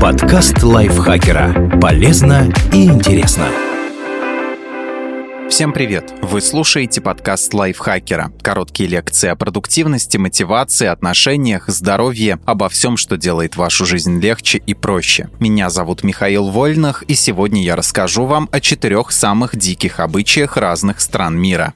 Подкаст лайфхакера. Полезно и интересно. Всем привет! Вы слушаете подкаст лайфхакера. Короткие лекции о продуктивности, мотивации, отношениях, здоровье, обо всем, что делает вашу жизнь легче и проще. Меня зовут Михаил Вольных, и сегодня я расскажу вам о четырех самых диких обычаях разных стран мира.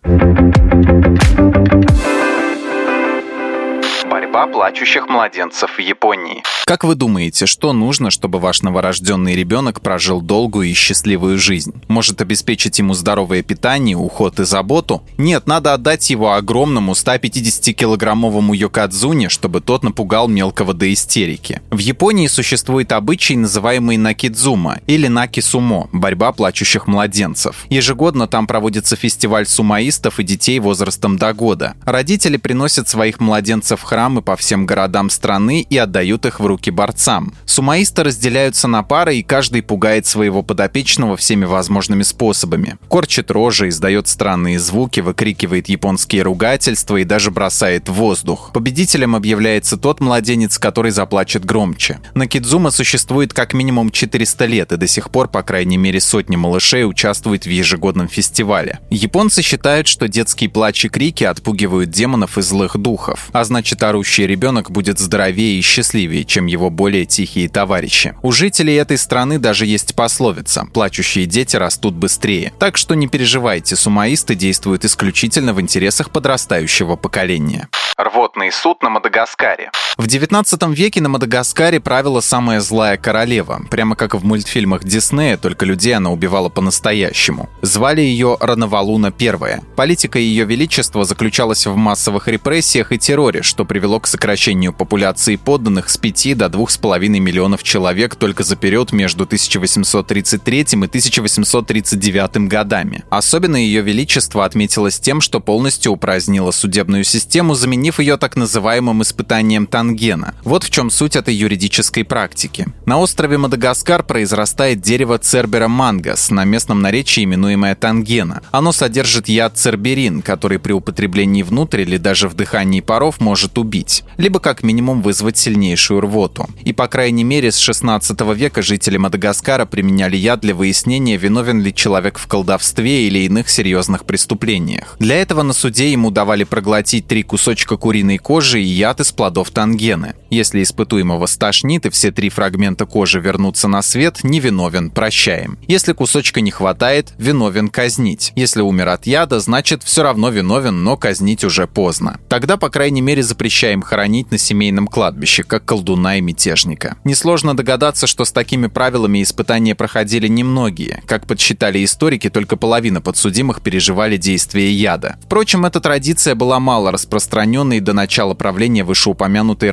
Борьба плачущих младенцев в Японии. Как вы думаете, что нужно, чтобы ваш новорожденный ребенок прожил долгую и счастливую жизнь? Может обеспечить ему здоровое питание, уход и заботу? Нет, надо отдать его огромному 150-килограммовому йокадзуне, чтобы тот напугал мелкого до истерики. В Японии существует обычай, называемый накидзума или накисумо – борьба плачущих младенцев. Ежегодно там проводится фестиваль сумаистов и детей возрастом до года. Родители приносят своих младенцев в по всем городам страны и отдают их в руки борцам. Сумаисты разделяются на пары, и каждый пугает своего подопечного всеми возможными способами. Корчит рожи, издает странные звуки, выкрикивает японские ругательства и даже бросает в воздух. Победителем объявляется тот младенец, который заплачет громче. На Кидзума существует как минимум 400 лет, и до сих пор, по крайней мере, сотни малышей участвуют в ежегодном фестивале. Японцы считают, что детские плач и крики отпугивают демонов и злых духов, а значит, орущий ребенок будет здоровее и счастливее, чем его более тихие товарищи. У жителей этой страны даже есть пословица «плачущие дети растут быстрее». Так что не переживайте, сумаисты действуют исключительно в интересах подрастающего поколения. Рвотный суд на Мадагаскаре. В 19 веке на Мадагаскаре правила самая злая королева, прямо как в мультфильмах Диснея, только людей она убивала по-настоящему. Звали ее Ранавалуна I. Политика ее величества заключалась в массовых репрессиях и терроре, что привело к сокращению популяции подданных с 5 до 2,5 миллионов человек только за период между 1833 и 1839 годами. Особенно ее величество отметилось тем, что полностью упразднило судебную систему, заменив ее так называемым испытанием Тангена. Вот в чем суть этой юридической практики. На острове Мадагаскар произрастает дерево Цербера мангас, на местном наречии именуемое Тангена. Оно содержит яд церберин, который при употреблении внутрь или даже в дыхании паров может убить, либо как минимум вызвать сильнейшую рвоту. И по крайней мере с 16 века жители Мадагаскара применяли яд для выяснения, виновен ли человек в колдовстве или иных серьезных преступлениях. Для этого на суде ему давали проглотить три кусочка куриной кожи и яд из плодов тангены. Если испытуемого стошнит и все три фрагмента кожи вернутся на свет, невиновен, прощаем. Если кусочка не хватает, виновен казнить. Если умер от яда, значит все равно виновен, но казнить уже поздно. Тогда, по крайней мере, запрещаем хоронить на семейном кладбище, как колдуна и мятежника. Несложно догадаться, что с такими правилами испытания проходили немногие. Как подсчитали историки, только половина подсудимых переживали действие яда. Впрочем, эта традиция была мало распространенной до начала правления вышеупомянутой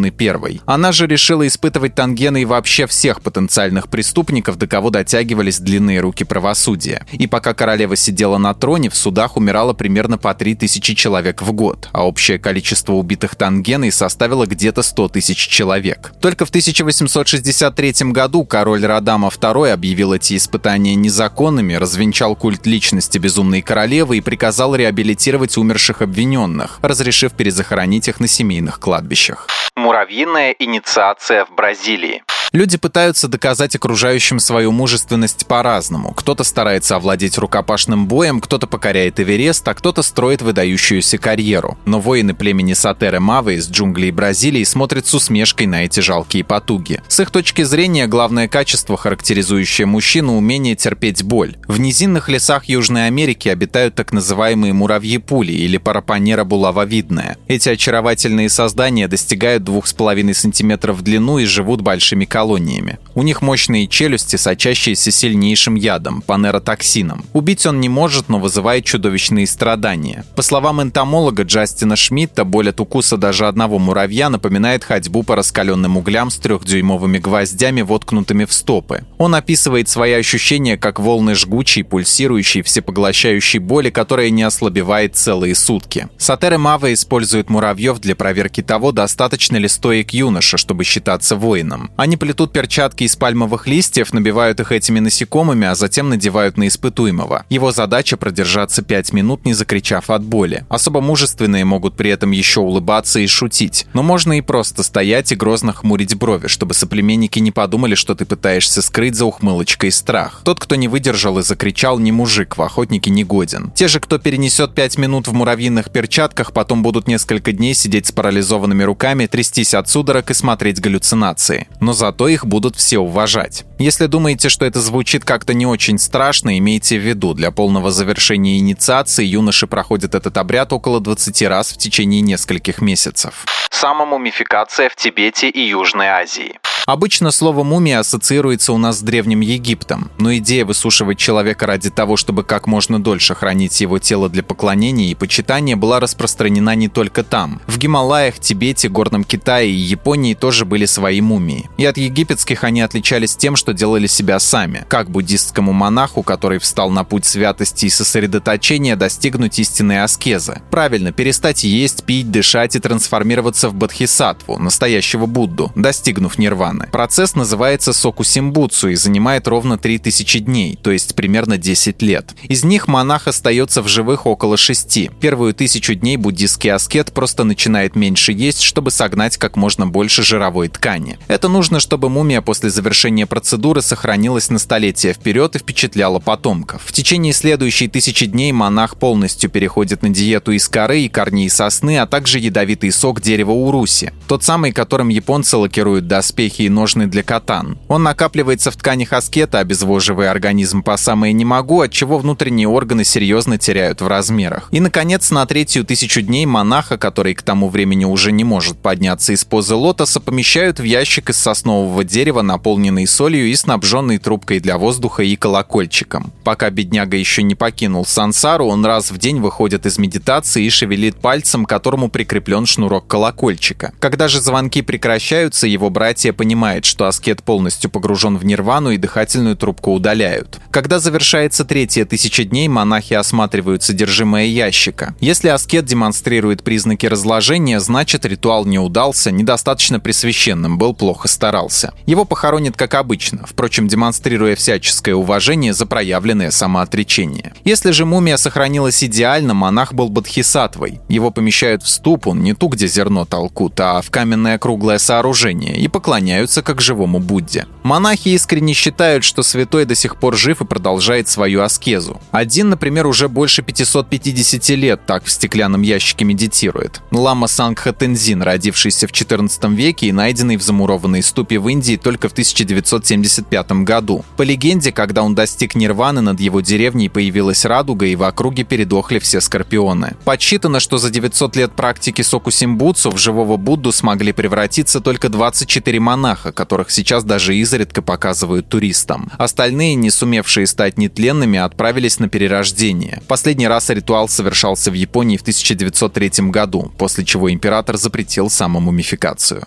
Рановалуны I. Она же решила испытывать тангены и вообще всех потенциальных преступников, до кого дотягивались длинные руки правосудия. И пока королева сидела на троне, в судах умирало примерно по 3000 человек в год, а общее количество убитых тангеной составило где-то 100 тысяч человек. Только в 1863 году король Радама II объявил эти испытания незаконными, развенчал культ личности безумной королевы и приказал реабилитировать умерших обвиненных, разрешив перезахоронить их на семейных кладбищах. Муравьиная инициация в Бразилии. Люди пытаются доказать окружающим свою мужественность по-разному. Кто-то старается овладеть рукопашным боем, кто-то покоряет Эверест, а кто-то строит выдающуюся карьеру. Но воины племени Сатеры Мавы из джунглей Бразилии смотрят с усмешкой на эти жалкие потуги. С их точки зрения, главное качество, характеризующее мужчину – умение терпеть боль. В низинных лесах Южной Америки обитают так называемые муравьи-пули или парапанера булавовидная. Эти очаровательные создания достигают 2,5 см в длину и живут большими колониями колониями. У них мощные челюсти, сочащиеся сильнейшим ядом, панеротоксином. Убить он не может, но вызывает чудовищные страдания. По словам энтомолога Джастина Шмидта, боль от укуса даже одного муравья напоминает ходьбу по раскаленным углям с трехдюймовыми гвоздями, воткнутыми в стопы. Он описывает свои ощущения как волны жгучей, пульсирующей, всепоглощающей боли, которая не ослабевает целые сутки. Сатеры Мава используют муравьев для проверки того, достаточно ли стоек юноша, чтобы считаться воином. Они плетут перчатки из пальмовых листьев, набивают их этими насекомыми, а затем надевают на испытуемого. Его задача продержаться 5 минут, не закричав от боли. Особо мужественные могут при этом еще улыбаться и шутить. Но можно и просто стоять и грозно хмурить брови, чтобы соплеменники не подумали, что ты пытаешься скрыть за ухмылочкой страх. Тот, кто не выдержал и закричал, не мужик, в охотнике не годен. Те же, кто перенесет 5 минут в муравьиных перчатках, потом будут несколько дней сидеть с парализованными руками, трястись от судорог и смотреть галлюцинации. Но зато их будут все уважать. Если думаете, что это звучит как-то не очень страшно, имейте в виду, для полного завершения инициации юноши проходят этот обряд около 20 раз в течение нескольких месяцев. Самомумификация в Тибете и Южной Азии. Обычно слово «мумия» ассоциируется у нас с Древним Египтом, но идея высушивать человека ради того, чтобы как можно дольше хранить его тело для поклонения и почитания, была распространена не только там. В Гималаях, Тибете, Горном Китае и Японии тоже были свои мумии. И от египетских они отличались тем, что делали себя сами. Как буддистскому монаху, который встал на путь святости и сосредоточения, достигнуть истинной аскезы. Правильно, перестать есть, пить, дышать и трансформироваться в бодхисаттву, настоящего Будду, достигнув нирваны нирваны. Процесс называется сокусимбуцу и занимает ровно 3000 дней, то есть примерно 10 лет. Из них монах остается в живых около 6. Первую тысячу дней буддийский аскет просто начинает меньше есть, чтобы согнать как можно больше жировой ткани. Это нужно, чтобы мумия после завершения процедуры сохранилась на столетия вперед и впечатляла потомков. В течение следующей тысячи дней монах полностью переходит на диету из коры и корней сосны, а также ядовитый сок дерева уруси, тот самый, которым японцы лакируют доспехи и ножны для катан. Он накапливается в тканях аскета, обезвоживая организм по самое не могу, от чего внутренние органы серьезно теряют в размерах. И, наконец, на третью тысячу дней монаха, который к тому времени уже не может подняться из позы лотоса, помещают в ящик из соснового дерева, наполненный солью и снабженный трубкой для воздуха и колокольчиком. Пока бедняга еще не покинул сансару, он раз в день выходит из медитации и шевелит пальцем, которому прикреплен шнурок колокольчика. Когда же звонки прекращаются, его братья понимают, понимает, что аскет полностью погружен в нирвану и дыхательную трубку удаляют. Когда завершается третья тысяча дней, монахи осматривают содержимое ящика. Если аскет демонстрирует признаки разложения, значит ритуал не удался, недостаточно пресвященным был, плохо старался. Его похоронят как обычно, впрочем, демонстрируя всяческое уважение за проявленное самоотречение. Если же мумия сохранилась идеально, монах был бодхисаттвой. Его помещают в ступу, не ту, где зерно толкут, а в каменное круглое сооружение, и поклоняют поклоняются как живому Будде. Монахи искренне считают, что святой до сих пор жив и продолжает свою аскезу. Один, например, уже больше 550 лет так в стеклянном ящике медитирует. Лама Сангха Тензин, родившийся в 14 веке и найденный в замурованной ступе в Индии только в 1975 году. По легенде, когда он достиг нирваны, над его деревней появилась радуга, и в округе передохли все скорпионы. Подсчитано, что за 900 лет практики Сокусимбуцу в живого Будду смогли превратиться только 24 монаха, монаха, которых сейчас даже изредка показывают туристам. Остальные, не сумевшие стать нетленными, отправились на перерождение. Последний раз ритуал совершался в Японии в 1903 году, после чего император запретил самомумификацию.